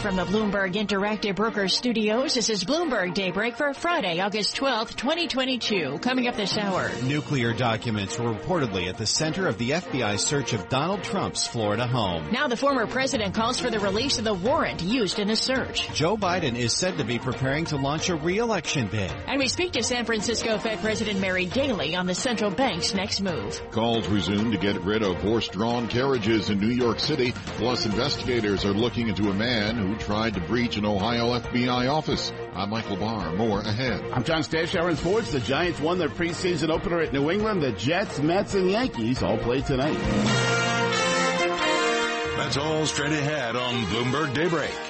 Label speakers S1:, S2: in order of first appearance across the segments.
S1: Live from the Bloomberg Interactive Brokers Studios, this is Bloomberg Daybreak for Friday, August 12th, 2022. Coming up this hour.
S2: Nuclear documents were reportedly at the center of the FBI search of Donald Trump's Florida home.
S1: Now the former president calls for the release of the warrant used in the search.
S2: Joe Biden is said to be preparing to launch a re-election bid.
S1: And we speak to San Francisco Fed President Mary Daly on the central bank's next move.
S3: Calls resume to get rid of horse-drawn carriages in New York City. Plus, investigators are looking into a man who tried to breach an Ohio FBI office. I'm Michael Barr. More ahead.
S4: I'm John Stash, Aaron Sports. The Giants won their preseason opener at New England. The Jets, Mets, and Yankees all play tonight.
S5: That's all straight ahead on Bloomberg Daybreak.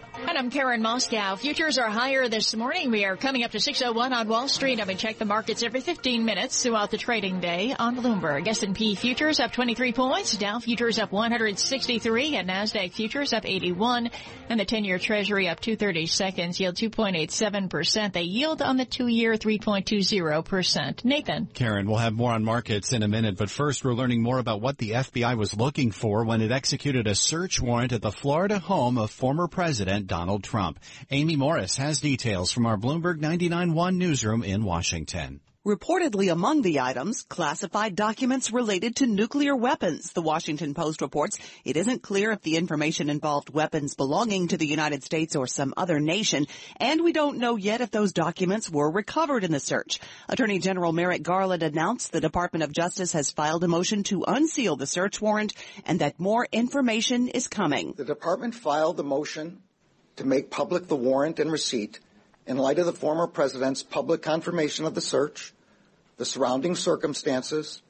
S1: I'm Karen Moskow. Futures are higher this morning. We are coming up to 601 on Wall Street. And we check the markets every 15 minutes throughout the trading day on Bloomberg. S&P futures up 23 points. Dow futures up 163 and NASDAQ futures up 81 and the 10-year treasury up 230 seconds yield 2.87%. They yield on the two-year 3.20%. Nathan.
S2: Karen, we'll have more on markets in a minute, but first we're learning more about what the FBI was looking for when it executed a search warrant at the Florida home of former President Donald Trump. Amy Morris has details from our Bloomberg 99.1 newsroom in Washington.
S6: Reportedly among the items, classified documents related to nuclear weapons. The Washington Post reports it isn't clear if the information involved weapons belonging to the United States or some other nation, and we don't know yet if those documents were recovered in the search. Attorney General Merrick Garland announced the Department of Justice has filed a motion to unseal the search warrant and that more information is coming.
S7: The department filed the motion to make public the warrant and receipt in light of the former president's public confirmation of the search, the surrounding circumstances,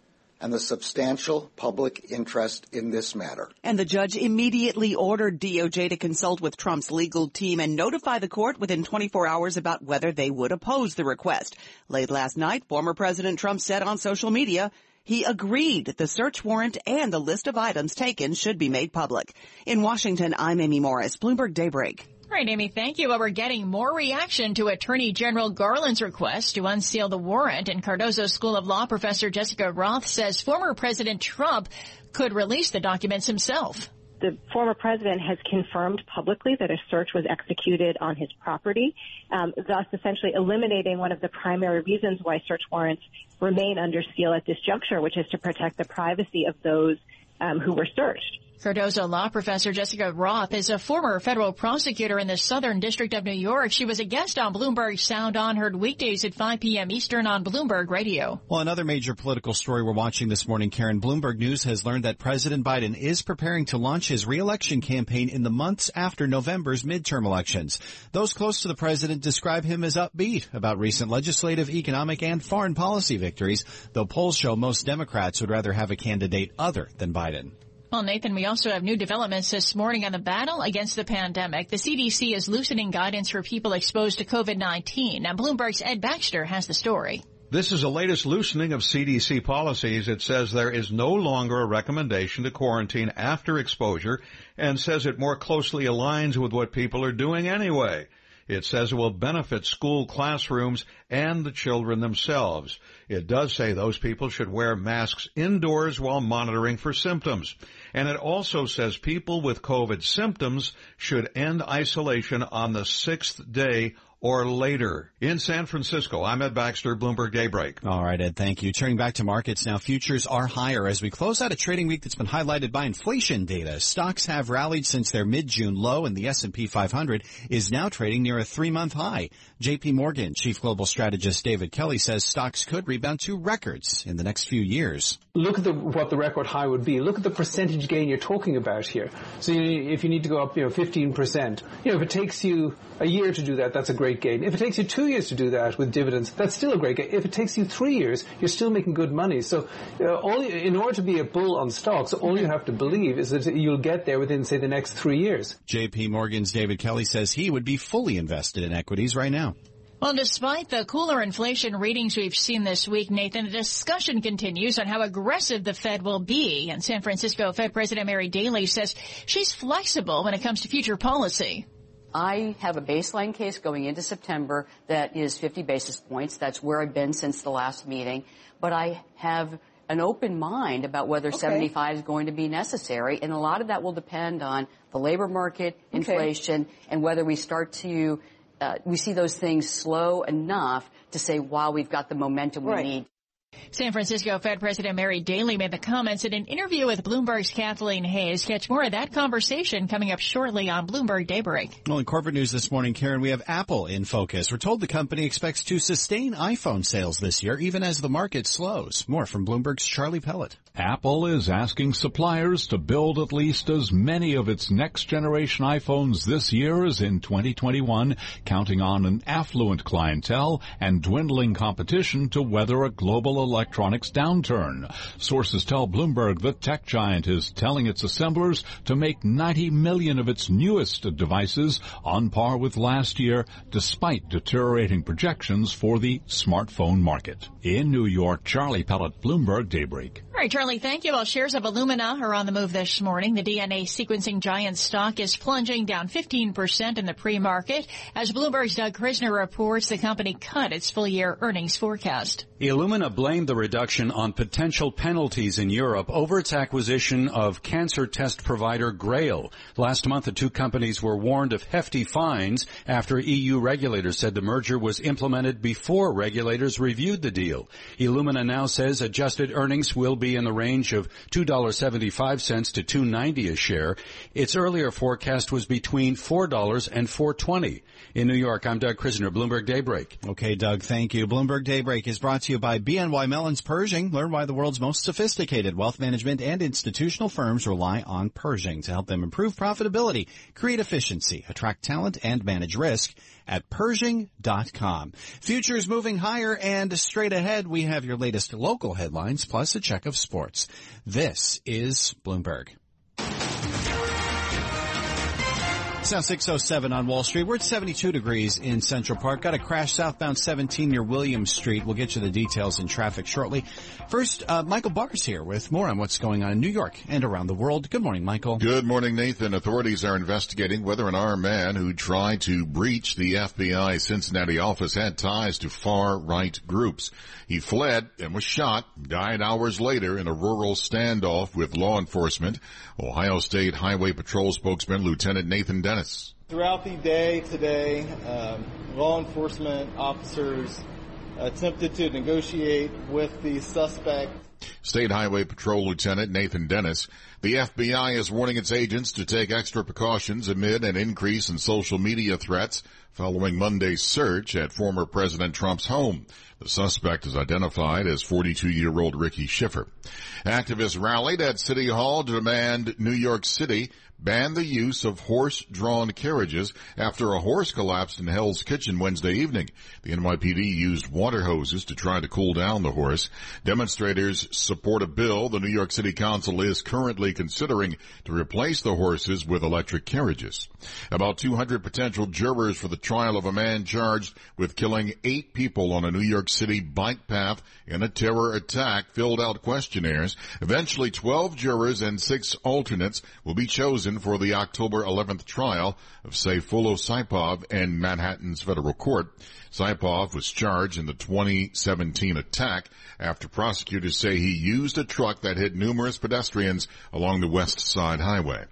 S7: and the substantial public interest in this matter.
S6: And the judge immediately ordered DOJ to consult with Trump's legal team and notify the court within 24 hours about whether they would oppose the request. Late last night, former President Trump said on social media, he agreed the search warrant and the list of items taken should be made public. In Washington, I'm Amy Morris, Bloomberg Daybreak.
S1: All right, Amy, thank you. Well, we're getting more reaction to Attorney General Garland's request to unseal the warrant. And Cardozo School of Law professor Jessica Roth says former President Trump could release the documents himself.
S8: The former president has confirmed publicly that a search was executed on his property, um, thus essentially eliminating one of the primary reasons why search warrants remain under seal at this juncture, which is to protect the privacy of those um, who were searched.
S1: Cardozo law professor Jessica Roth is a former federal prosecutor in the Southern District of New York. She was a guest on Bloomberg Sound on heard weekdays at 5 p.m. Eastern on Bloomberg Radio.
S2: Well, another major political story we're watching this morning, Karen. Bloomberg News has learned that President Biden is preparing to launch his reelection campaign in the months after November's midterm elections. Those close to the president describe him as upbeat about recent legislative, economic, and foreign policy victories, though polls show most Democrats would rather have a candidate other than Biden.
S1: Well, Nathan, we also have new developments this morning on the battle against the pandemic. The CDC is loosening guidance for people exposed to COVID-19. Now, Bloomberg's Ed Baxter has the story.
S9: This is the latest loosening of CDC policies. It says there is no longer a recommendation to quarantine after exposure and says it more closely aligns with what people are doing anyway. It says it will benefit school classrooms and the children themselves. It does say those people should wear masks indoors while monitoring for symptoms. And it also says people with COVID symptoms should end isolation on the sixth day or later. In San Francisco, I'm Ed Baxter, Bloomberg Daybreak.
S2: All right, Ed, thank you. Turning back to markets now, futures are higher as we close out a trading week that's been highlighted by inflation data. Stocks have rallied since their mid-June low and the S&P 500 is now trading near a three-month high. JP Morgan Chief Global Strategist David Kelly says stocks could rebound to records in the next few years.
S10: Look at the, what the record high would be. Look at the percentage gain you're talking about here. So you, if you need to go up, you know, 15%, you know, if it takes you a year to do that, that's a great gain. If it takes you two years to do that with dividends, that's still a great gain. If it takes you three years, you're still making good money. So uh, all, in order to be a bull on stocks, all you have to believe is that you'll get there within, say, the next three years.
S2: JP Morgan's David Kelly says he would be fully invested in equities right now.
S1: Well, despite the cooler inflation readings we've seen this week, Nathan, the discussion continues on how aggressive the Fed will be. And San Francisco Fed President Mary Daly says she's flexible when it comes to future policy.
S11: I have a baseline case going into September that is 50 basis points. That's where I've been since the last meeting. But I have an open mind about whether okay. 75 is going to be necessary. And a lot of that will depend on the labor market, inflation, okay. and whether we start to uh, we see those things slow enough to say, wow, we've got the momentum we right. need.
S1: San Francisco Fed President Mary Daly made the comments in an interview with Bloomberg's Kathleen Hayes. Catch more of that conversation coming up shortly on Bloomberg Daybreak.
S2: Well, in corporate news this morning, Karen, we have Apple in focus. We're told the company expects to sustain iPhone sales this year, even as the market slows. More from Bloomberg's Charlie Pellet.
S12: Apple is asking suppliers to build at least as many of its next generation iPhones this year as in 2021, counting on an affluent clientele and dwindling competition to weather a global electronics downturn. Sources tell Bloomberg the tech giant is telling its assemblers to make 90 million of its newest devices on par with last year, despite deteriorating projections for the smartphone market. In New York, Charlie Pellet, Bloomberg Daybreak.
S1: All right, Charlie, thank you. Well, shares of Illumina are on the move this morning. The DNA sequencing giant stock is plunging down 15% in the pre-market. As Bloomberg's Doug Krisner reports, the company cut its full year earnings forecast.
S13: Illumina blamed the reduction on potential penalties in Europe over its acquisition of cancer test provider Grail. Last month, the two companies were warned of hefty fines after EU regulators said the merger was implemented before regulators reviewed the deal. Illumina now says adjusted earnings will be in the range of $2.75 to $2.90 a share. Its earlier forecast was between $4 and $4.20. In New York, I'm Doug Krisner, Bloomberg Daybreak.
S2: Okay, Doug, thank you. Bloomberg Daybreak is brought to you by BNY Mellon's Pershing. Learn why the world's most sophisticated wealth management and institutional firms rely on Pershing to help them improve profitability, create efficiency, attract talent, and manage risk at Pershing.com. Futures moving higher and straight ahead, we have your latest local headlines plus a check of sports. This is Bloomberg. Now 607 on Wall Street. We're at 72 degrees in Central Park. Got a crash southbound 17 near Williams Street. We'll get you the details in traffic shortly. First, uh, Michael Barr's here with more on what's going on in New York and around the world. Good morning, Michael.
S3: Good morning, Nathan. Authorities are investigating whether an armed man who tried to breach the FBI Cincinnati office had ties to far-right groups. He fled and was shot, died hours later in a rural standoff with law enforcement. Ohio State Highway Patrol spokesman Lieutenant Nathan Dennis.
S14: Throughout the day today, um, law enforcement officers attempted to negotiate with the suspect.
S3: State Highway Patrol Lieutenant Nathan Dennis. The FBI is warning its agents to take extra precautions amid an increase in social media threats following Monday's search at former President Trump's home. The suspect is identified as 42-year-old Ricky Schiffer. Activists rallied at City Hall to demand New York City ban the use of horse-drawn carriages after a horse collapsed in Hell's Kitchen Wednesday evening. The NYPD used water hoses to try to cool down the horse. Demonstrators support a bill the New York City Council is currently considering to replace the horses with electric carriages. About 200 potential jurors for the trial of a man charged with killing eight people on a New York City bike path in a terror attack filled out questionnaires. Eventually 12 jurors and six alternates will be chosen for the October 11th trial of Sayfullo Saipov in Manhattan's federal court. Saipov was charged in the 2017 attack after prosecutors say he used a truck that hit numerous pedestrians along the West Side Highway.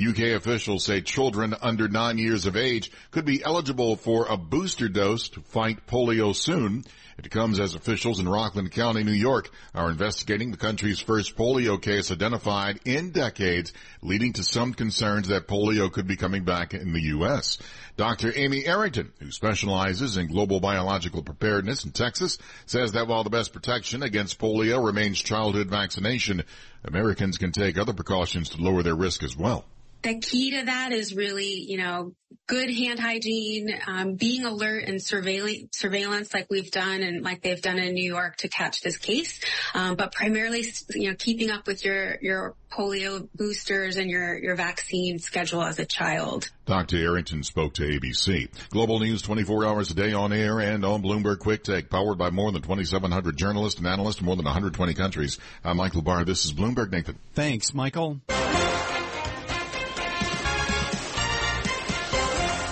S3: UK officials say children under nine years of age could be eligible for a booster dose to fight polio soon. It comes as officials in Rockland County, New York are investigating the country's first polio case identified in decades, leading to some concerns that polio could be coming back in the U.S. Dr. Amy Arrington, who specializes in global biological preparedness in Texas, says that while the best protection against polio remains childhood vaccination, Americans can take other precautions to lower their risk as well
S15: the key to that is really, you know, good hand hygiene, um, being alert and surveilling, surveillance like we've done and like they've done in New York to catch this case. Um, but primarily, you know, keeping up with your, your polio boosters and your, your vaccine schedule as a child.
S3: Dr. Arrington spoke to ABC. Global news 24 hours a day on air and on Bloomberg Quick Take, powered by more than 2,700 journalists and analysts in more than 120 countries. I'm Michael Barr. This is Bloomberg Nathan.
S2: Thanks, Michael.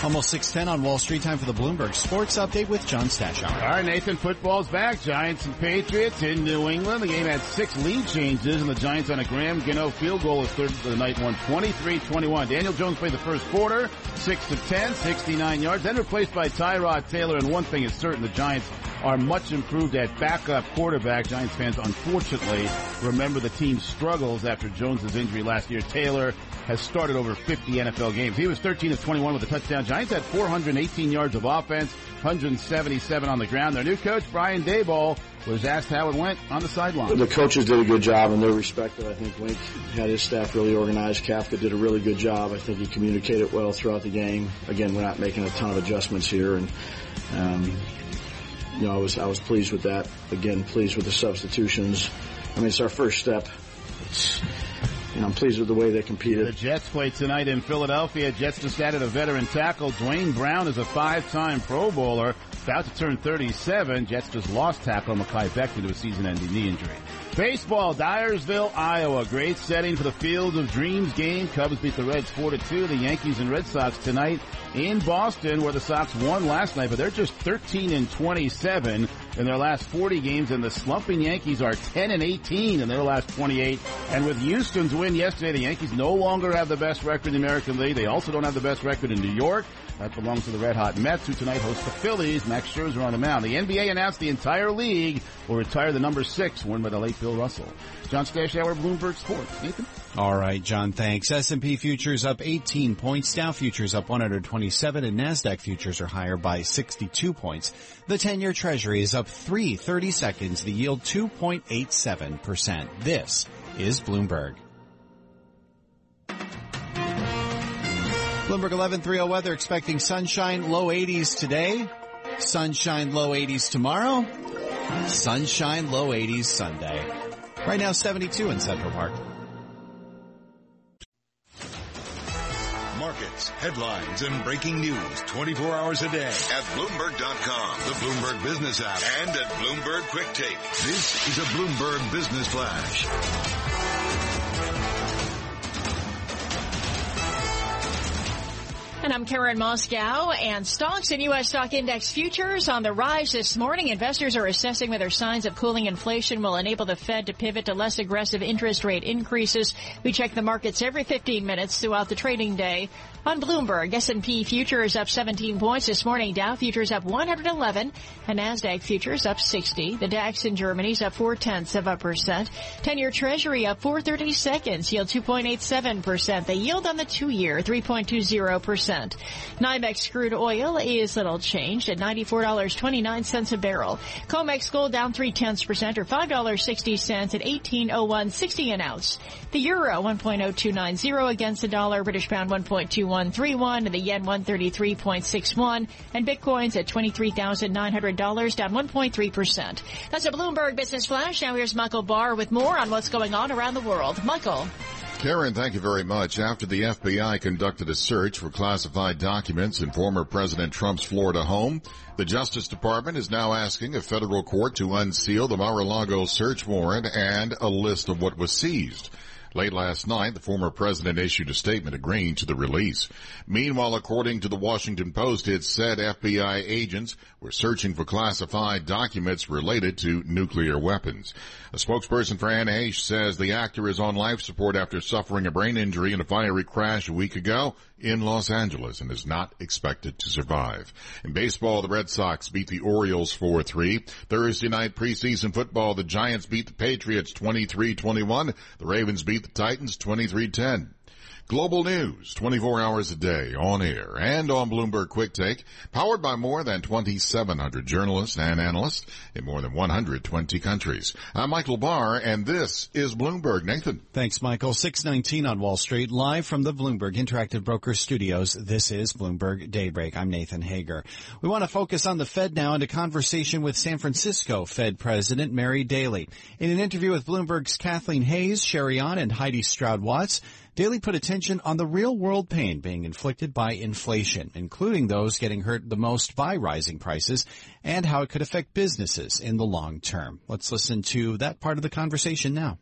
S2: Almost 610 on Wall Street. Time for the Bloomberg Sports Update with John Stashower.
S4: All right, Nathan, football's back. Giants and Patriots in New England. The game had six lead changes, and the Giants on a Graham Gano field goal is third of the night won 23-21. Daniel Jones played the first quarter, 6 to 10, 69 yards, then replaced by Tyrod Taylor. And one thing is certain, the Giants are much improved at backup quarterback. Giants fans, unfortunately, remember the team's struggles after Jones's injury last year. Taylor has started over 50 NFL games. He was 13 of 21 with a touchdown. Giants had 418 yards of offense, 177 on the ground. Their new coach, Brian Daboll, was asked how it went on the sideline.
S16: The coaches did a good job in their respective. I think Wink had his staff really organized. Kafka did a really good job. I think he communicated well throughout the game. Again, we're not making a ton of adjustments here, and um, you know, I was I was pleased with that. Again, pleased with the substitutions. I mean, it's our first step. It's I'm pleased with the way they competed.
S4: The Jets play tonight in Philadelphia. Jets just added a veteran tackle. Duane Brown is a five-time Pro Bowler, about to turn 37. Jets just lost tackle Mekhi Becton to a season-ending knee injury. Baseball, Dyersville, Iowa. Great setting for the Field of Dreams game. Cubs beat the Reds 4-2. The Yankees and Red Sox tonight in Boston where the Sox won last night, but they're just 13 and 27 in their last 40 games and the slumping Yankees are 10 and 18 in their last 28. And with Houston's win yesterday, the Yankees no longer have the best record in the American League. They also don't have the best record in New York. That belongs to the Red Hot Mets, who tonight host the Phillies. Max Scherzer on the mound. The NBA announced the entire league will retire the number six, worn by the late Bill Russell. John Stashower, Bloomberg Sports. Nathan?
S2: All right, John, thanks. S&P futures up 18 points, Dow futures up 127, and NASDAQ futures are higher by 62 points. The 10-year treasury is up 3 30 seconds, the yield 2.87%. This is Bloomberg. Bloomberg 1130 weather expecting sunshine, low 80s today. Sunshine, low 80s tomorrow. Sunshine, low 80s Sunday. Right now 72 in Central Park.
S5: Markets, headlines, and breaking news 24 hours a day at Bloomberg.com, the Bloomberg Business app, and at Bloomberg Quick Take. This is a Bloomberg Business Flash.
S1: And I'm Karen Moskow and stocks and U.S. stock index futures on the rise this morning. Investors are assessing whether signs of cooling inflation will enable the Fed to pivot to less aggressive interest rate increases. We check the markets every 15 minutes throughout the trading day. On Bloomberg, S&P futures up 17 points this morning. Dow futures up 111 and NASDAQ futures up 60. The DAX in Germany's up four tenths of a percent. 10-year treasury up 430 seconds, yield 2.87%. The yield on the two-year 3.20%. NYMEX crude oil is little changed at $94.29 a barrel. COMEX gold down three tenths percent or $5.60 at 1801.60 an ounce. The euro 1.0290 against the dollar, British pound 1.2131, and the yen 133.61, and bitcoins at $23,900 down 1.3%. That's a Bloomberg Business Flash. Now here's Michael Barr with more on what's going on around the world. Michael.
S3: Karen, thank you very much. After the FBI conducted a search for classified documents in former President Trump's Florida home, the Justice Department is now asking a federal court to unseal the Mar-a-Lago search warrant and a list of what was seized. Late last night, the former president issued a statement agreeing to the release. Meanwhile, according to the Washington Post, it said FBI agents were searching for classified documents related to nuclear weapons. A spokesperson for Anne Heche says the actor is on life support after suffering a brain injury in a fiery crash a week ago in Los Angeles and is not expected to survive. In baseball, the Red Sox beat the Orioles 4-3. Thursday night preseason football, the Giants beat the Patriots 23-21. The Ravens beat the Titans 23-10. Global news, 24 hours a day, on air and on Bloomberg Quick Take, powered by more than 2,700 journalists and analysts in more than 120 countries. I'm Michael Barr, and this is Bloomberg. Nathan.
S2: Thanks, Michael. 619 on Wall Street, live from the Bloomberg Interactive Broker Studios. This is Bloomberg Daybreak. I'm Nathan Hager. We want to focus on the Fed now and a conversation with San Francisco Fed President Mary Daly. In an interview with Bloomberg's Kathleen Hayes, Shery and Haidi Stroud-Watts, Daly put attention on the real world pain being inflicted by inflation, including those getting hurt the most by rising prices and how it could affect businesses in the long term. Let's listen to that part of the conversation now.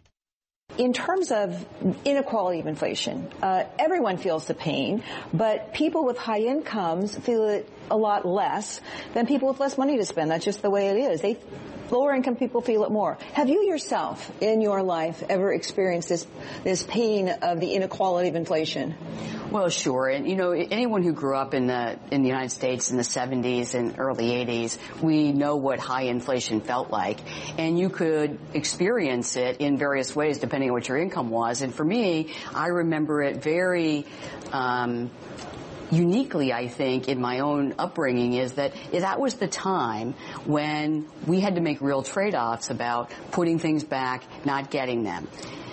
S17: In terms of inequality of inflation, uh, everyone feels the pain, but people with high incomes feel it a lot less than people with less money to spend. That's just the way it is. They lower income people feel it more. Have you yourself in your life ever experienced this this pain of the inequality of inflation?
S11: Well, sure. And you know, anyone who grew up in the in the United States in the 70s and early 80s, we know what high inflation felt like, and you could experience it in various ways depending on what your income was. And for me, I remember it very. Um, uniquely, I think, in my own upbringing is that that was the time when we had to make real trade-offs about putting things back, not getting them.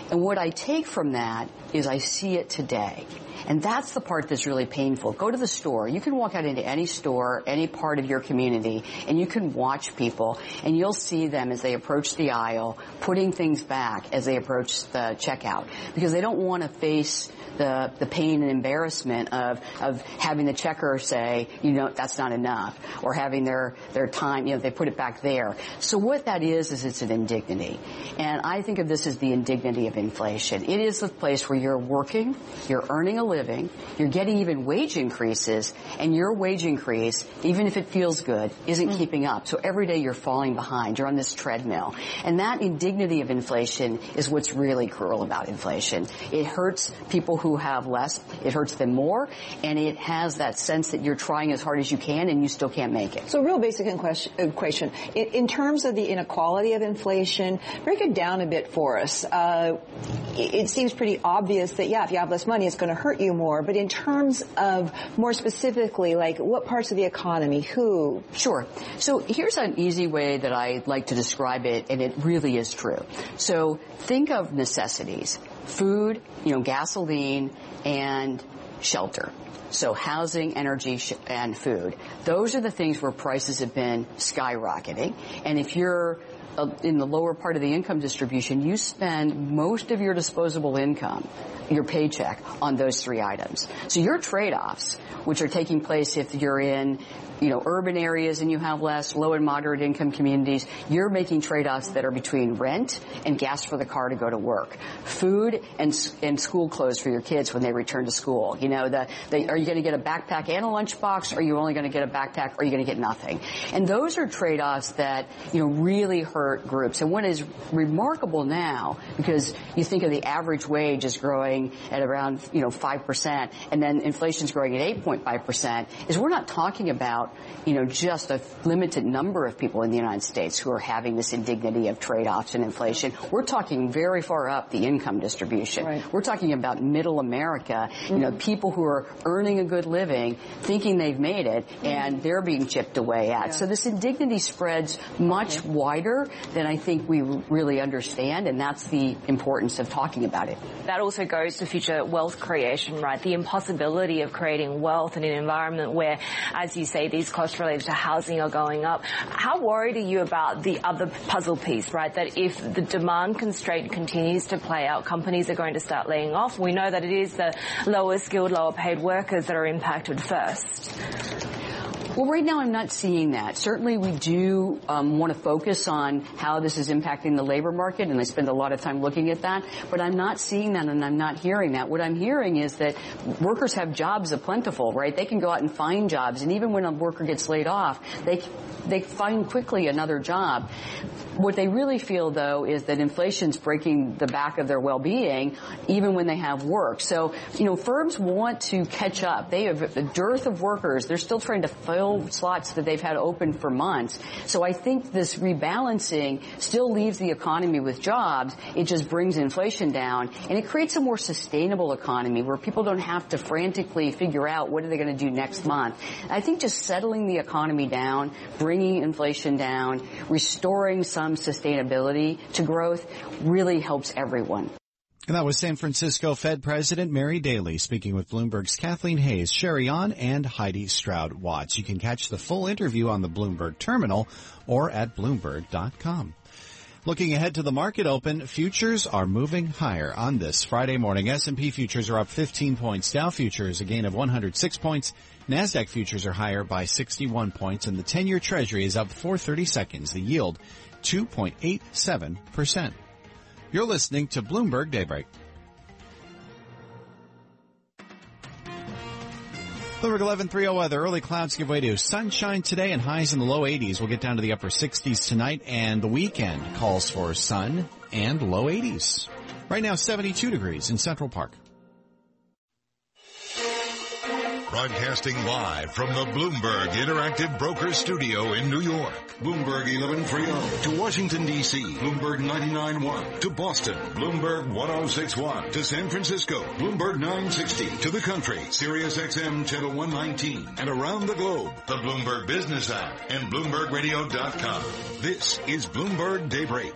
S11: And what I take from that is I see it today. And that's the part that's really painful. Go to the store. You can walk out into any store, any part of your community, and you can watch people, and you'll see them as they approach the aisle, putting things back as they approach the checkout. Because they don't want to face the, the pain and embarrassment of, of having the checker say, you know, that's not enough, or having their, their time, you know, they put it back there. So what that is, is it's an indignity. And I think of this as the indignity of inflation. It is the place where you're working, you're earning a living, you're getting even wage increases, and your wage increase, even if it feels good, isn't mm. keeping up. So every day you're falling behind. You're on this treadmill. And that indignity of inflation is what's really cruel about inflation. It hurts people who have less, it hurts them more, and it has that sense that you're trying as hard as you can and you still can't make it.
S17: So real basic equation. In terms of the inequality of inflation, break it down a bit for us. Uh, it seems pretty obvious that, yeah, if you have less money, it's going to hurt you more. But in terms of more specifically, like what parts of the economy, who?
S11: Sure. So here's an easy way that I like to describe it, and it really is true. So think of necessities food, you know, gasoline, and shelter. So housing, energy, and food. Those are the things where prices have been skyrocketing. And if you're Uh, in the lower part of the income distribution, you spend most of your disposable income, your paycheck, on those three items. So your trade-offs, which are taking place if you're in you know, urban areas and you have less, low and moderate income communities, you're making trade-offs that are between rent and gas for the car to go to work, food and, and school clothes for your kids when they return to school. You know, the, the are you going to get a backpack and a lunchbox? Or are you only going to get a backpack? Or are you going to get nothing? And those are trade-offs that, you know, really hurt groups. And what is remarkable now, because you think of the average wage is growing at around, you know, 5%, and then inflation's growing at 8.5%, is we're not talking about you know, just a limited number of people in the United States who are having this indignity of trade-offs and inflation. We're talking very far up the income distribution. Right. We're talking about middle America, mm-hmm. you know, mm-hmm. people who are earning a good living, thinking they've made it, mm-hmm. and they're being chipped away at. Yeah. So this indignity spreads much okay. wider than I think we really understand, and that's the importance of talking about it.
S18: That also goes to future wealth creation, right? The impossibility of creating wealth in an environment where, as you say, these costs related to housing are going up. How worried are you about the other puzzle piece, right? That if the demand constraint continues to play out, companies are going to start laying off. We know that it is the lower skilled, lower paid workers that are impacted first.
S11: Well, right now I'm not seeing that. Certainly we do um, want to focus on how this is impacting the labor market, and I spend a lot of time looking at that, but I'm not seeing that and I'm not hearing that. What I'm hearing is that workers have jobs of plentiful, right? They can go out and find jobs, and even when a worker gets laid off, they they find quickly another job. What they really feel though is that inflation's breaking the back of their well-being even when they have work. So, you know, firms want to catch up. They have a dearth of workers. They're still trying to fill slots that they've had open for months. So I think this rebalancing still leaves the economy with jobs. It just brings inflation down and it creates a more sustainable economy where people don't have to frantically figure out what are they going to do next month. I think just settling the economy down, bringing inflation down, restoring some Um, sustainability to growth really helps everyone.
S2: And that was San Francisco Fed President Mary Daly speaking with Bloomberg's Kathleen Hayes, Shery Ahn, and Haidi Stroud Watts. You can catch the full interview on the Bloomberg terminal or at Bloomberg.com. Looking ahead to the market open, futures are moving higher on this Friday morning. S&P futures are up 15 points. Dow futures a gain of 106 points. NASDAQ futures are higher by 61 points and the 10-year treasury is up 430 seconds. The yield 2.87%. You're listening to Bloomberg Daybreak. Bloomberg 1130 weather. Early clouds give way to sunshine today and highs in the low 80s. We'll get down to the upper 60s tonight and the weekend calls for sun and low 80s. Right now 72 degrees in Central Park.
S5: Broadcasting live from the Bloomberg Interactive Broker Studio in New York. Bloomberg 1130 to Washington, D.C. Bloomberg 99.1 to Boston. Bloomberg 1061 to San Francisco. Bloomberg 960 to the country. Sirius XM Channel 119 and around the globe. The Bloomberg Business app and BloombergRadio.com. This is Bloomberg Daybreak.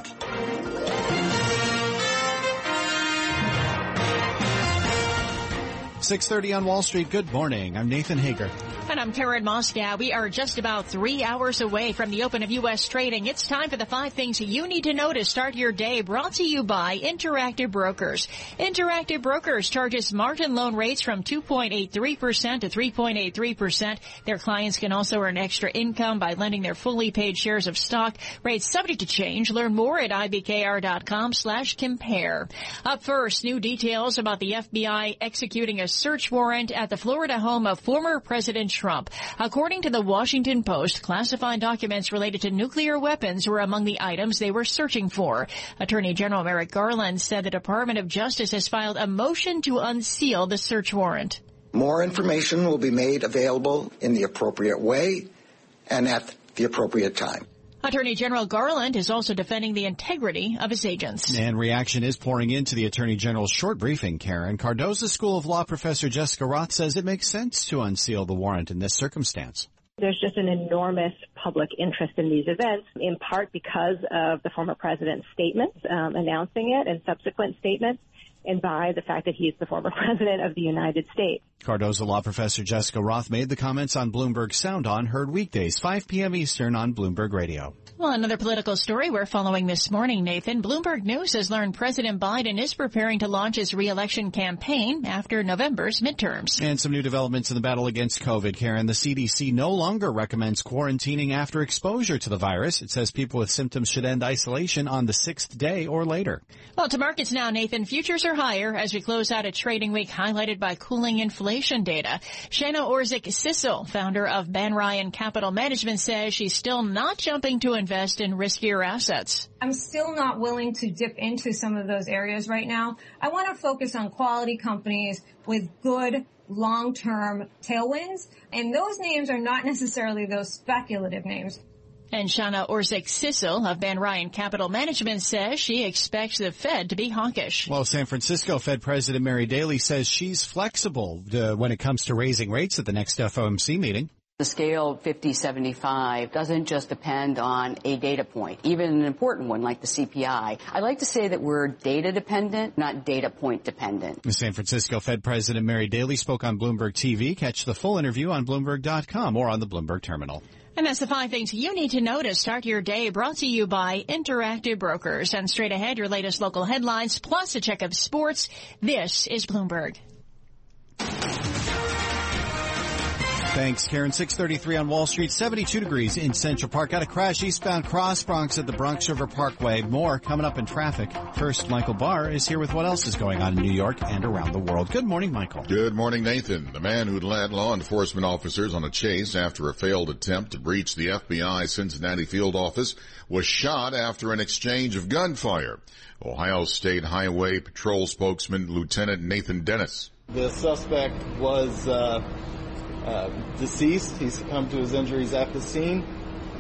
S2: 6.30 on Wall Street. Good morning. I'm Nathan Hager.
S1: And I'm Karen Moskow. We are just about three hours away from the open of U.S. trading. It's time for the five things you need to know to start your day brought to you by Interactive Brokers. Interactive Brokers charges margin loan rates from 2.83% to 3.83%. Their clients can also earn extra income by lending their fully paid shares of stock. Rates subject to change. Learn more at ibkr.com slash compare. Up first, new details about the FBI executing a search warrant at the Florida home of former President Trump. According to the Washington Post, classified documents related to nuclear weapons were among the items they were searching for. Attorney General Merrick Garland said the Department of Justice has filed a motion to unseal the search warrant.
S7: More information will be made available in the appropriate way and at the appropriate time.
S1: Attorney General Garland is also defending the integrity of his agents.
S2: And reaction is pouring into the Attorney General's short briefing, Karen. Cardozo School of Law professor Jessica Roth says it makes sense to unseal the warrant in this circumstance.
S8: There's just an enormous public interest in these events, in part because of the former president's statements um, announcing it and subsequent statements, and by the fact that he's the former president of the United States.
S2: Cardozo Law professor Jessica Roth made the comments on Bloomberg Sound On, heard weekdays 5 p.m. Eastern on Bloomberg Radio.
S1: Well, another political story we're following this morning, Nathan. Bloomberg News has learned President Biden is preparing to launch his reelection campaign after November's midterms.
S2: And some new developments in the battle against COVID, Karen. The CDC no longer recommends quarantining after exposure to the virus. It says people with symptoms should end isolation on the sixth day or later.
S1: Well, to markets now, Nathan. Futures are higher as we close out a trading week highlighted by cooling inflation data. Shana Orczyk Sissel, founder of Banrion Capital Management, says she's still not jumping to invest in riskier assets?
S19: I'm still not willing to dip into some of those areas right now. I want to focus on quality companies with good long-term tailwinds, and those names are not necessarily those speculative names.
S1: And Shana Orczyk Sissel of Banrion Capital Management says she expects the Fed to be hawkish.
S2: Well, San Francisco Fed President Mary Daly says she's flexible to, uh, when it comes to raising rates at the next FOMC meeting.
S11: The scale 50-75 doesn't just depend on a data point, even an important one like the CPI. I like to say that we're data dependent, not data point dependent.
S2: The San Francisco Fed President Mary Daly spoke on Bloomberg TV. Catch the full interview on Bloomberg.com or on the Bloomberg terminal.
S1: And that's the five things you need to know to start your day brought to you by Interactive Brokers. And straight ahead, your latest local headlines plus a check of sports. This is Bloomberg.
S2: Thanks, Karen. 633 on Wall Street, 72 degrees in Central Park. Got a crash eastbound Cross Bronx at the Bronx River Parkway. More coming up in traffic. First, Michael Barr is here with what else is going on in New York and around the world. Good morning, Michael.
S3: Good morning, Nathan. The man who led law enforcement officers on a chase after a failed attempt to breach the FBI Cincinnati field office was shot after an exchange of gunfire. Ohio State Highway Patrol spokesman Lieutenant Nathan Dennis.
S14: The suspect was uh, uh, deceased. He succumbed to his injuries at the scene,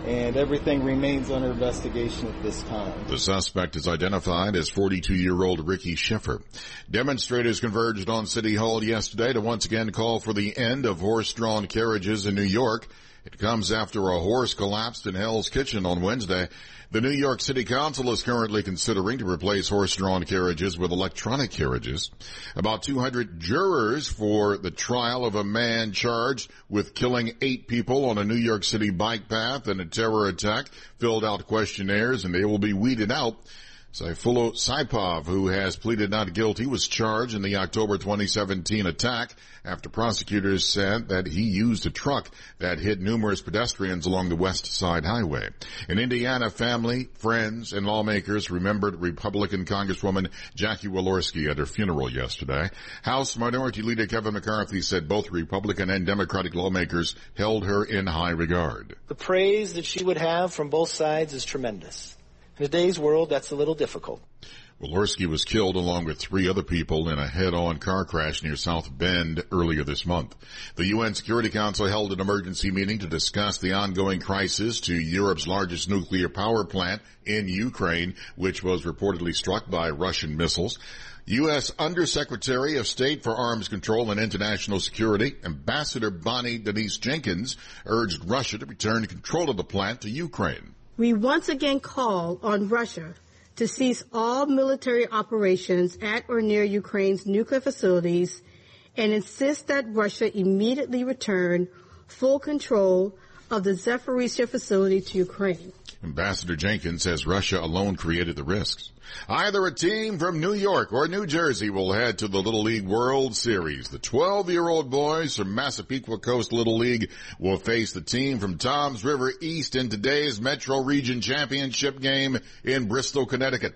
S14: and everything remains under investigation at this time.
S3: The suspect is identified as 42-year-old Ricky Schiffer. Demonstrators converged on City Hall yesterday to once again call for the end of horse-drawn carriages in New York. It comes after a horse collapsed in Hell's Kitchen on Wednesday. The New York City Council is currently considering to replace horse-drawn carriages with electronic carriages. About 200 jurors for the trial of a man charged with killing eight people on a New York City bike path in a terror attack filled out questionnaires and they will be weeded out Sayfullo Saipov, who has pleaded not guilty, was charged in the October 2017 attack after prosecutors said that he used a truck that hit numerous pedestrians along the West Side Highway. In Indiana, family, friends, and lawmakers remembered Republican Congresswoman Jackie Walorski at her funeral yesterday. House Minority Leader Kevin McCarthy said both Republican and Democratic lawmakers held her in high regard.
S20: The praise that she would have from both sides is tremendous. In today's world, that's a little difficult.
S3: Walorski was killed along with three other people in a head-on car crash near South Bend earlier this month. The UN Security Council held an emergency meeting to discuss the ongoing crisis to Europe's largest nuclear power plant in Ukraine, which was reportedly struck by Russian missiles. U.S. Undersecretary of State for Arms Control and International Security, Ambassador Bonnie Denise Jenkins, urged Russia to return control of the plant to Ukraine
S21: we once again call on Russia to cease all military operations at or near Ukraine's nuclear facilities and insist that Russia immediately return full control of the Zaporizhzhia facility to Ukraine.
S3: Ambassador Jenkins says Russia alone created the risks. Either a team from New York or New Jersey will head to the Little League World Series. The 12-year-old boys from Massapequa Coast Little League will face the team from Toms River East in today's Metro Region Championship game in Bristol, Connecticut.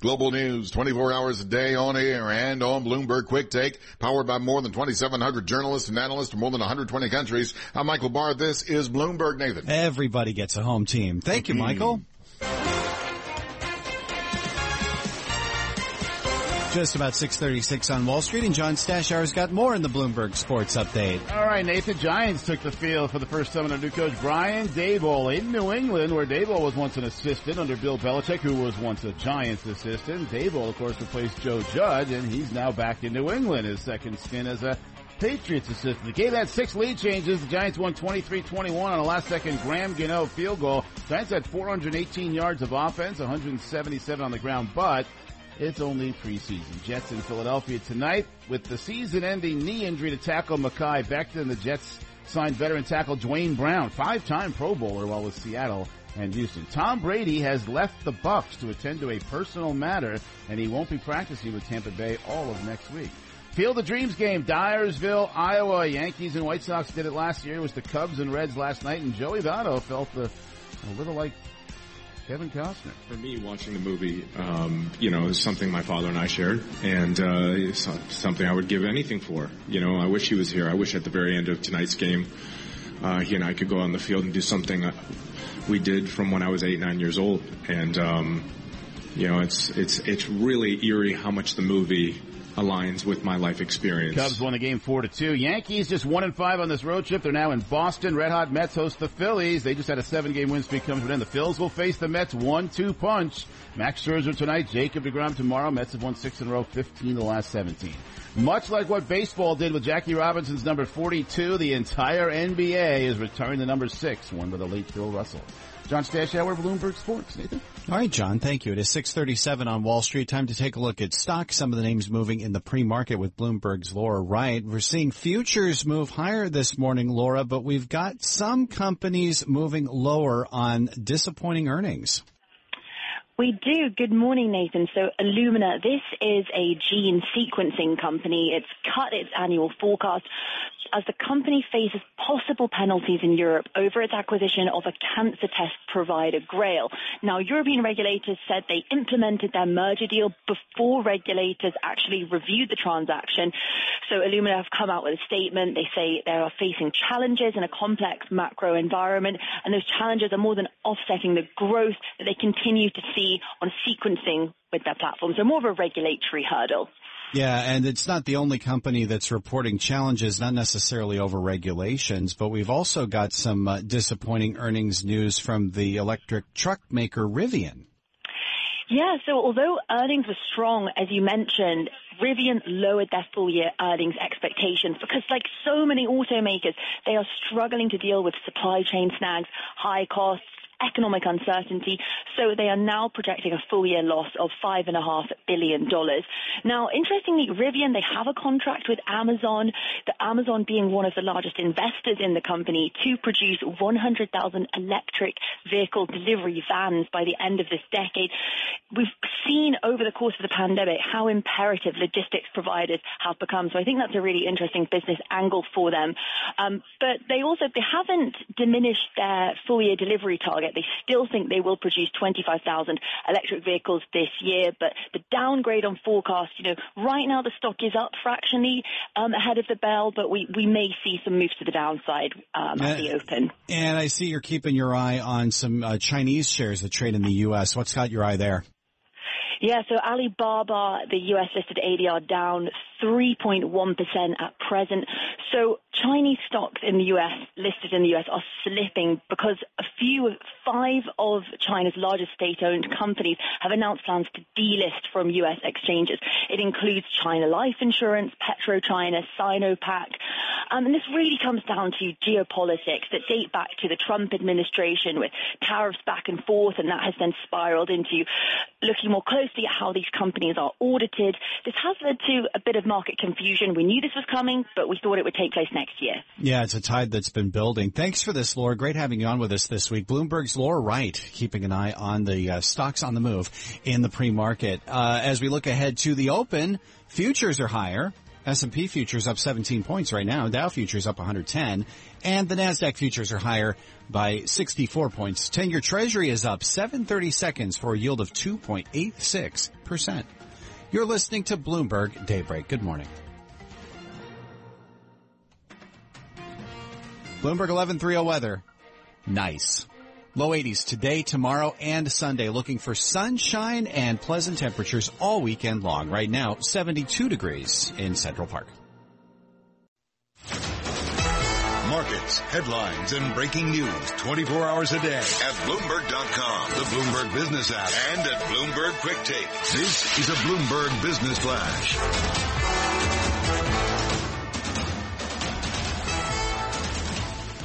S3: Global news 24 hours a day on air and on Bloomberg Quick Take, powered by more than 2,700 journalists and analysts from more than 120 countries. I'm Michael Barr. This is Bloomberg Nathan.
S2: Everybody gets a home team. Thank you, mm-hmm. Michael. Just about 636 on Wall Street, and John Stashower's got more in the Bloomberg Sports Update.
S4: All right, Nathan. Giants took the field for the first time under new coach Brian Daboll in New England, where Daboll was once an assistant under Bill Belichick, who was once a Giants assistant. Daboll, of course, replaced Joe Judge, and he's now back in New England, his second stint as a Patriots assistant. The game had six lead changes. The Giants won 23-21 on a last-second Graham Gano field goal. Giants had 418 yards of offense, 177 on the ground, but it's only preseason. Jets in Philadelphia tonight with the season-ending knee injury to tackle Mekhi Becton. The Jets signed veteran tackle Duane Brown, five-time Pro Bowler while with Seattle and Houston. Tom Brady has left the Bucs to attend to a personal matter, and he won't be practicing with Tampa Bay all of next week. Field of Dreams game, Dyersville, Iowa. Yankees and White Sox did it last year. It was the Cubs and Reds last night, and Joey Votto felt a, a little like Kevin Costner.
S22: For me, watching the movie, um, you know, is something my father and I shared, and uh, something I would give anything for. You know, I wish he was here. I wish at the very end of tonight's game, uh, he and I could go on the field and do something we did from when I was eight, nine years old. And um, you know, it's it's it's really eerie how much the movie aligns with my life experience.
S4: Cubs won the game four to two. Yankees just one and five on this road trip. They're now in Boston. Red Hot Mets host the Phillies. They just had a seven game win streak come to an end. The Phils will face the Mets one two punch. Max Scherzer tonight. Jacob deGrom tomorrow. Mets have won six in a row, 15 the last 17. Much like what baseball did with Jackie Robinson's number 42, the entire NBA is returning to number six, won by the late Bill Russell. John Stashower, Bloomberg Sports. Nathan?
S2: All right, John, thank you. It is 637 on Wall Street. Time to take a look at stocks. Some of the names moving in the pre-market with Bloomberg's Laura Wright. We're seeing futures move higher this morning, Laura, but we've got some companies moving lower on disappointing earnings.
S23: We do. Good morning, Nathan. So Illumina, this is a gene sequencing company. It's cut its annual forecast as the company faces possible penalties in Europe over its acquisition of a cancer test provider, Grail. Now, European regulators said they implemented their merger deal before regulators actually reviewed the transaction. So Illumina have come out with a statement. They say they are facing challenges in a complex macro environment, and those challenges are more than offsetting the growth that they continue to see on sequencing with their platform. So more of a regulatory hurdle.
S2: Yeah, and it's not the only company that's reporting challenges, not necessarily over regulations, but we've also got some uh, disappointing earnings news from the electric truck maker Rivian.
S23: Yeah, so although earnings were strong, as you mentioned, Rivian lowered their full year earnings expectations because like so many automakers, they are struggling to deal with supply chain snags, high costs, economic uncertainty. So they are now projecting a full year loss of five and a half billion dollars. Now, interestingly, Rivian, they have a contract with Amazon, the Amazon being one of the largest investors in the company to produce 100,000 electric vehicle delivery vans by the end of this decade. We've seen over the course of the pandemic how imperative logistics providers have become. So I think that's a really interesting business angle for them. Um, but they also, they haven't diminished their full year delivery target target. They still think they will produce 25,000 electric vehicles this year, but the downgrade on forecast, you know, right now the stock is up fractionally um, ahead of the bell, but we, we may see some moves to the downside um, at the open.
S2: And I see you're keeping your eye on some uh, Chinese shares that trade in the U.S. What's got your eye there?
S23: Yeah, so Alibaba, the US listed ADR down 3.1% at present. So Chinese stocks in the US, listed in the US, are slipping because a few, five of China's largest state-owned companies have announced plans to delist from US exchanges. It includes China Life Insurance, PetroChina, Sinopec. Um, and this really comes down to geopolitics that date back to the Trump administration with tariffs back and forth, and that has then spiraled into looking more closely at how these companies are audited. This has led to a bit of market confusion. We knew this was coming, but we thought it would take place next year.
S2: Yeah, it's a tide that's been building. Thanks for this, Laura. Great having you on with us this week. Bloomberg's Laura Wright, keeping an eye on the uh, stocks on the move in the pre-market. Uh, as we look ahead to the open, futures are higher. S&P futures up 17 points right now. Dow futures up 110. And the NASDAQ futures are higher by 64 points. 10-year treasury is up 730 seconds for a yield of 2.86%. You're listening to Bloomberg Daybreak. Good morning. Bloomberg 1130 weather. Nice. Low 80s today, tomorrow, and Sunday. Looking for sunshine and pleasant temperatures all weekend long. Right now, 72 degrees in Central Park.
S5: Markets, headlines, and breaking news 24 hours a day at Bloomberg.com, the Bloomberg Business app, and at Bloomberg Quick Take. This is a Bloomberg Business Flash.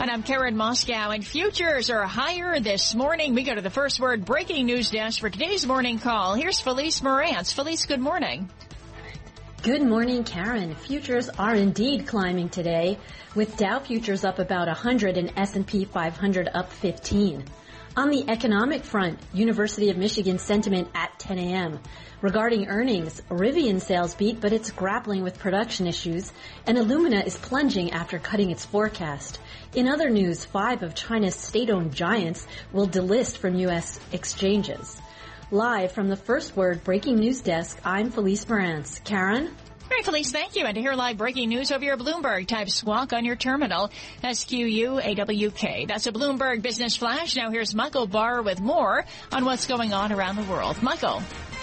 S1: And I'm Karen Moskow, and futures are higher this morning. We go to the first word breaking news desk for today's morning call. Here's Felice Maranz. Felice, good morning.
S24: Good morning, Karen. Futures are indeed climbing today, with Dow futures up about 100 and S&P 500 up 15. On the economic front, University of Michigan sentiment at 10 a.m. Regarding earnings, Rivian sales beat, but it's grappling with production issues, and Illumina is plunging after cutting its forecast. In other news, five of China's state-owned giants will delist from U.S. exchanges. Live from the First Word Breaking News Desk, I'm Felice Maranz. Karen?
S1: Right, Felice, thank you. And to hear live breaking news over your Bloomberg, type squawk on your terminal. S-Q-U-A-W-K. That's a Bloomberg Business Flash. Now here's Michael Barr with more on what's going on around the world. Michael.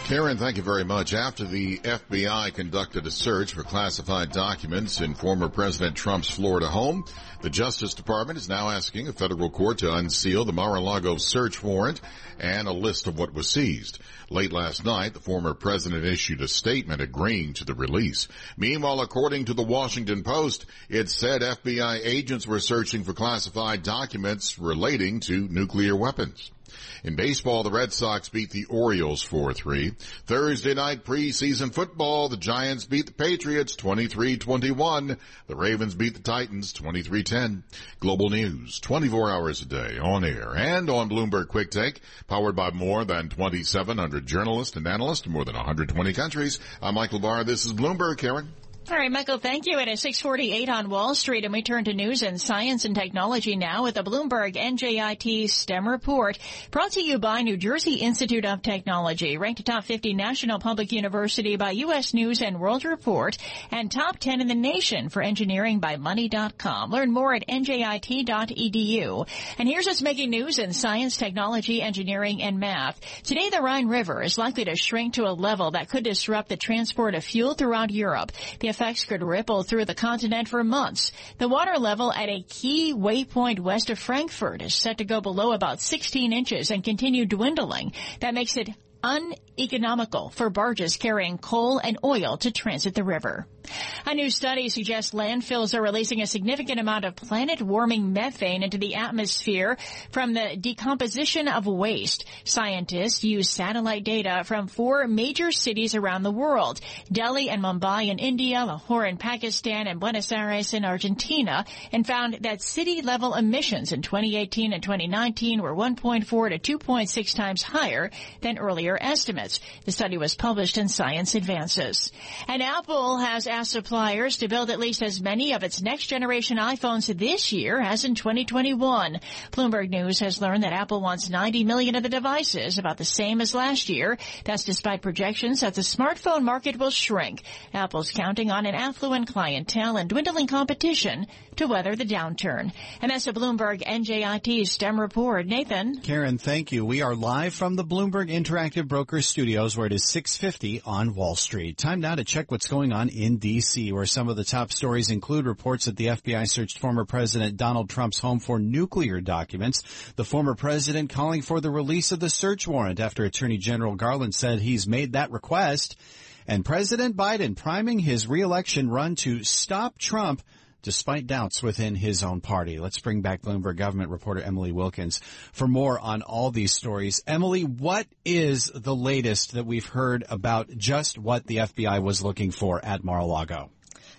S3: Karen, thank you very much. After the FBI conducted a search for classified documents in former President Trump's Florida home, the Justice Department is now asking a federal court to unseal the Mar-a-Lago search warrant and a list of what was seized. Late last night, the former president issued a statement agreeing to the release. Meanwhile, according to the Washington Post, it said FBI agents were searching for classified documents relating to nuclear weapons. In baseball, the Red Sox beat the Orioles 4-3. Thursday night preseason football, the Giants beat the Patriots 23-21. The Ravens beat the Titans 23-10. Global news, 24 hours a day, on air and on Bloomberg Quick Take, powered by more than 2,700 journalists and analysts in more than 120 countries. I'm Michael Barr. This is Bloomberg, Karen.
S1: All right, Michael, thank you. At 648 on Wall Street, and we turn to news and science and technology now with the Bloomberg NJIT STEM report brought to you by New Jersey Institute of Technology, ranked top 50 national public university by U.S. News and World Report, and top 10 in the nation for engineering by money.com. Learn more at njit.edu. And here's what's making news in science, technology, engineering, and math. Today, the Rhine River is likely to shrink to a level that could disrupt the transport of fuel throughout Europe. The effects could ripple through the continent for months. The water level at a key waypoint west of Frankfurt is set to go below about 16 inches and continue dwindling. That makes it uneconomical for barges carrying coal and oil to transit the river. A new study suggests landfills are releasing a significant amount of planet warming methane into the atmosphere from the decomposition of waste. Scientists use satellite data from four major cities around the world, Delhi and Mumbai in India, Lahore in Pakistan, and Buenos Aires in Argentina, and found that city level emissions in 2018 and 2019 were 1.4 to 2.6 times higher than earlier estimates. The study was published in Science Advances. And Apple has asked suppliers to build at least as many of its next generation iPhones this year as in 2021. Bloomberg News has learned that Apple wants 90 million of the devices, about the same as last year. That's despite projections that the smartphone market will shrink. Apple's counting on an affluent clientele and dwindling competition to weather the downturn. And that's a Bloomberg NJIT STEM report. Nathan.
S2: Karen, thank you. We are live from the Bloomberg Interactive Brokers studios where it is 650 on Wall Street. Time now to check what's going on in D.C., where some of the top stories include reports that the FBI searched former President Donald Trump's home for nuclear documents. The former president calling for the release of the search warrant after Attorney General Garland said he's made that request. And President Biden priming his reelection run to stop Trump despite doubts within his own party. Let's bring back Bloomberg government reporter Emily Wilkins for more on all these stories. Emily, what is the latest that we've heard about just what the FBI was looking for at Mar-a-Lago?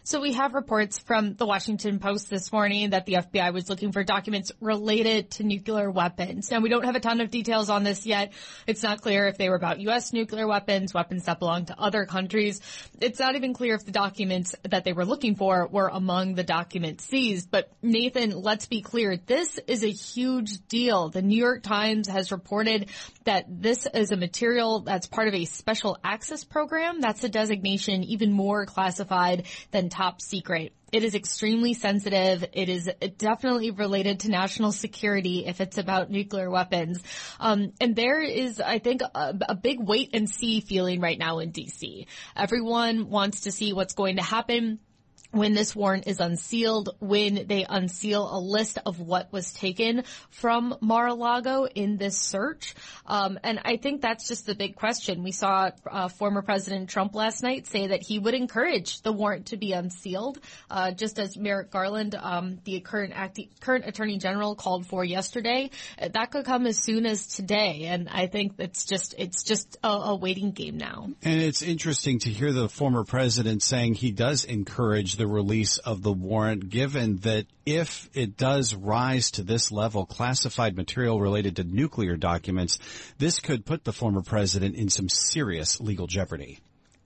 S25: So we have reports from the Washington Post this morning that the FBI was looking for documents related to nuclear weapons. Now we don't have a ton of details on this yet. It's not clear if they were about U.S. nuclear weapons, weapons that belong to other countries. It's not even clear if the documents that they were looking for were among the documents seized. But Nathan, let's be clear. This is a huge deal. The New York Times has reported that this is a material that's part of a special access program. That's a designation even more classified than top secret. It is extremely sensitive. It is definitely related to national security if it's about nuclear weapons. Um, and there is, I think, a, a big wait and see feeling right now in DC. Everyone wants to see what's going to happen when this warrant is unsealed, when they unseal a list of what was taken from Mar-a-Lago in this search. Um, and I think that's just the big question. We saw uh, former President Trump last night say that he would encourage the warrant to be unsealed, uh, just as Merrick Garland, um, the current acti- current Attorney General, called for yesterday. That could come as soon as today, and I think it's just it's just a, a waiting game now.
S2: And it's interesting to hear the former president saying he does encourage the release of the warrant, given that if it does rise to this level, classified material related to nuclear documents, this could put the former president in some serious legal jeopardy.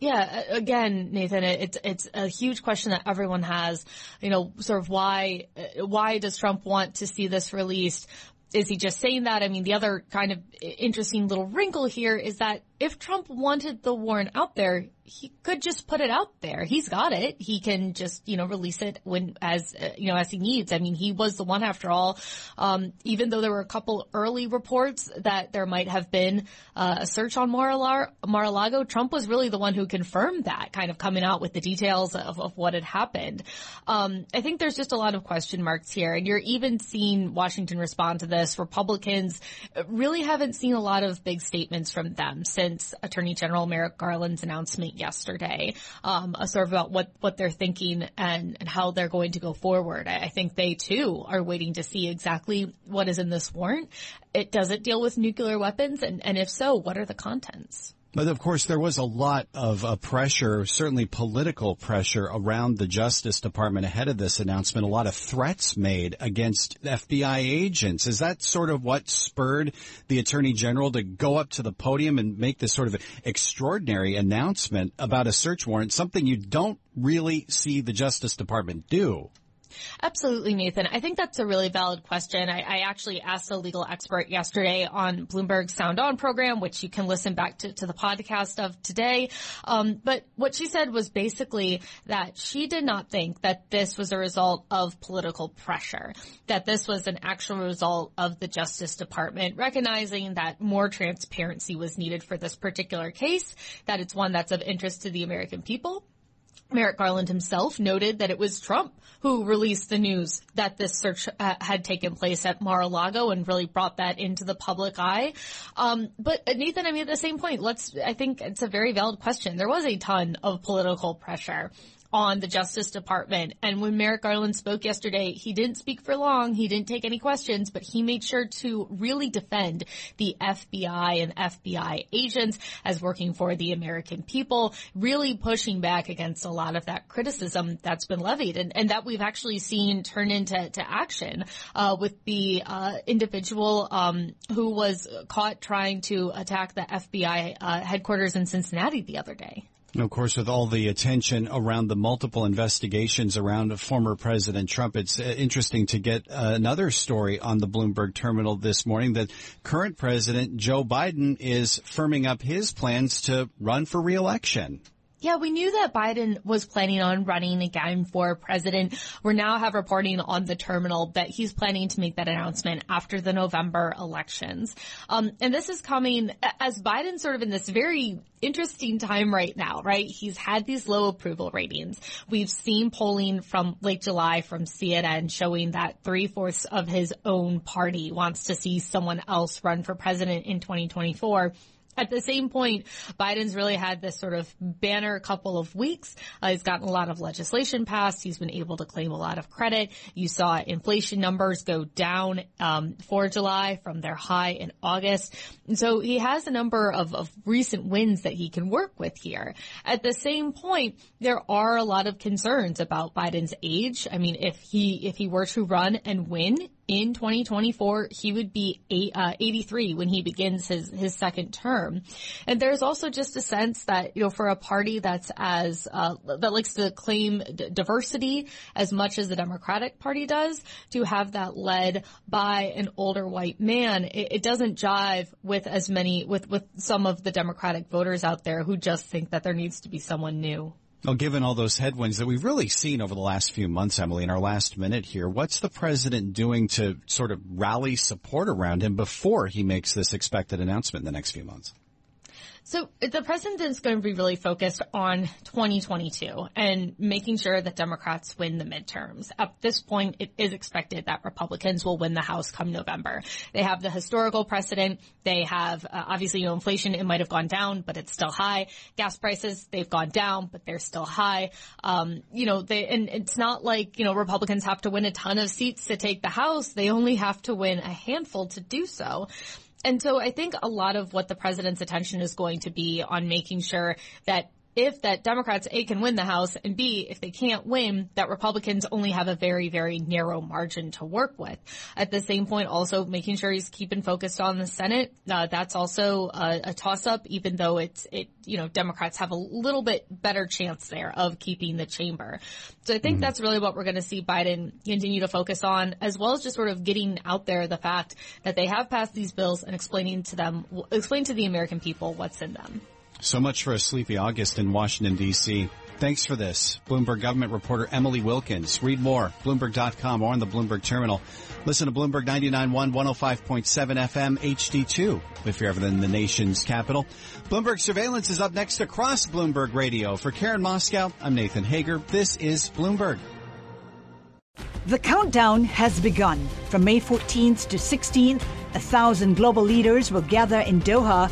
S25: Yeah, again, Nathan, it's it's a huge question that everyone has. You know, sort of why why does Trump want to see this released? Is he just saying that? I mean, the other kind of interesting little wrinkle here is that if Trump wanted the warrant out there, he could just put it out there. He's got it. He can just, you know, release it when, as, uh, you know, as he needs. I mean, he was the one after all. Um, even though there were a couple early reports that there might have been uh, a search on Mar-a-Lago, Trump was really the one who confirmed that, kind of coming out with the details of, of what had happened. Um, I think there's just a lot of question marks here, and you're even seeing Washington respond to this. Republicans really haven't seen a lot of big statements from them since against Attorney General Merrick Garland's announcement yesterday, um, sort of about what, what they're thinking and, and how they're going to go forward. I, I think they too are waiting to see exactly what is in this warrant. It does it deal with nuclear weapons, and, and if so, what are the contents?
S2: But of course, there was a lot of uh, pressure, certainly political pressure around the Justice Department ahead of this announcement. A lot of threats made against FBI agents. Is that sort of what spurred the Attorney General to go up to the podium and make this sort of extraordinary announcement about a search warrant, something you don't really see the Justice Department do?
S25: Absolutely, Nathan. I think that's a really valid question. I, I, actually asked a legal expert yesterday on Bloomberg's Sound On program, which you can listen back to, to the podcast of today. Um, but what she said was basically that she did not think that this was a result of political pressure, that this was an actual result of the Justice Department recognizing that more transparency was needed for this particular case, that it's one that's of interest to the American people Merrick Garland himself noted that it was Trump who released the news that this search uh, had taken place at Mar-a-Lago and really brought that into the public eye. Um, but uh, Nathan, I mean, at the same point, let's, I think it's a very valid question. There was a ton of political pressure on the Justice Department. And when Merrick Garland spoke yesterday, he didn't speak for long. He didn't take any questions, but he made sure to really defend the FBI and FBI agents as working for the American people, really pushing back against a lot of that criticism that's been levied and, and that we've actually seen turn into to action uh, with the uh, individual um, who was caught trying to attack the FBI uh, headquarters in Cincinnati the other day.
S2: Of course, with all the attention around the multiple investigations around former President Trump, it's uh, interesting to get uh, another story on the Bloomberg terminal this morning that current President Joe Biden is firming up his plans to run for reelection.
S25: Yeah, we knew that Biden was planning on running again for president. We now have reporting on the terminal that he's planning to make that announcement after the November elections. Um, and this is coming as Biden sort of in this very interesting time right now, right? He's had these low approval ratings. We've seen polling from late July from CNN showing that three fourths of his own party wants to see someone else run for president in 2024. At the same point, Biden's really had this sort of banner couple of weeks. Uh, he's gotten a lot of legislation passed. He's been able to claim a lot of credit. You saw inflation numbers go down um, for July from their high in August. And so he has a number of, of recent wins that he can work with here. At the same point, there are a lot of concerns about Biden's age. I mean, if he if he were to run and win in 2024, he would be eight, uh, 83 when he begins his, his second term. And there's also just a sense that, you know, for a party that's as, uh, that likes to claim d- diversity as much as the Democratic Party does, to have that led by an older white man, it, it doesn't jive with as many, with, with some of the Democratic voters out there who just think that there needs to be someone new.
S2: Well, given all those headwinds that we've really seen over the last few months, Emily, in our last minute here, what's the president doing to sort of rally support around him before he makes this expected announcement in the next few months?
S25: So the president is going to be really focused on 2022 and making sure that Democrats win the midterms. At this point, it is expected that Republicans will win the House come November. They have the historical precedent. They have, uh, obviously, you know, inflation, it might have gone down, but it's still high. Gas prices, they've gone down, but they're still high. Um, you know, they, and it's not like, you know, Republicans have to win a ton of seats to take the House. They only have to win a handful to do so. And so I think a lot of what the president's attention is going to be on making sure that if that Democrats A can win the House and B, if they can't win, that Republicans only have a very, very narrow margin to work with. At the same point, also making sure he's keeping focused on the Senate. Uh, that's also a, a toss up, even though it's, it, you know, Democrats have a little bit better chance there of keeping the chamber. So I think mm-hmm. that's really what we're going to see Biden continue to focus on, as well as just sort of getting out there the fact that they have passed these bills and explaining to them, explain to the American people what's in them.
S2: So much for a sleepy August in Washington, D.C. Thanks for this. Bloomberg government reporter Emily Wilkins. Read more, Bloomberg.com or on the Bloomberg terminal. Listen to Bloomberg 99.1, 105.7 FM, HD2 if you're ever in the nation's capital. Bloomberg surveillance is up next across Bloomberg radio. For Karen Moskow, I'm Nathan Hager. This is Bloomberg.
S26: The countdown has begun. From May 14th to 16th, a thousand global leaders will gather in Doha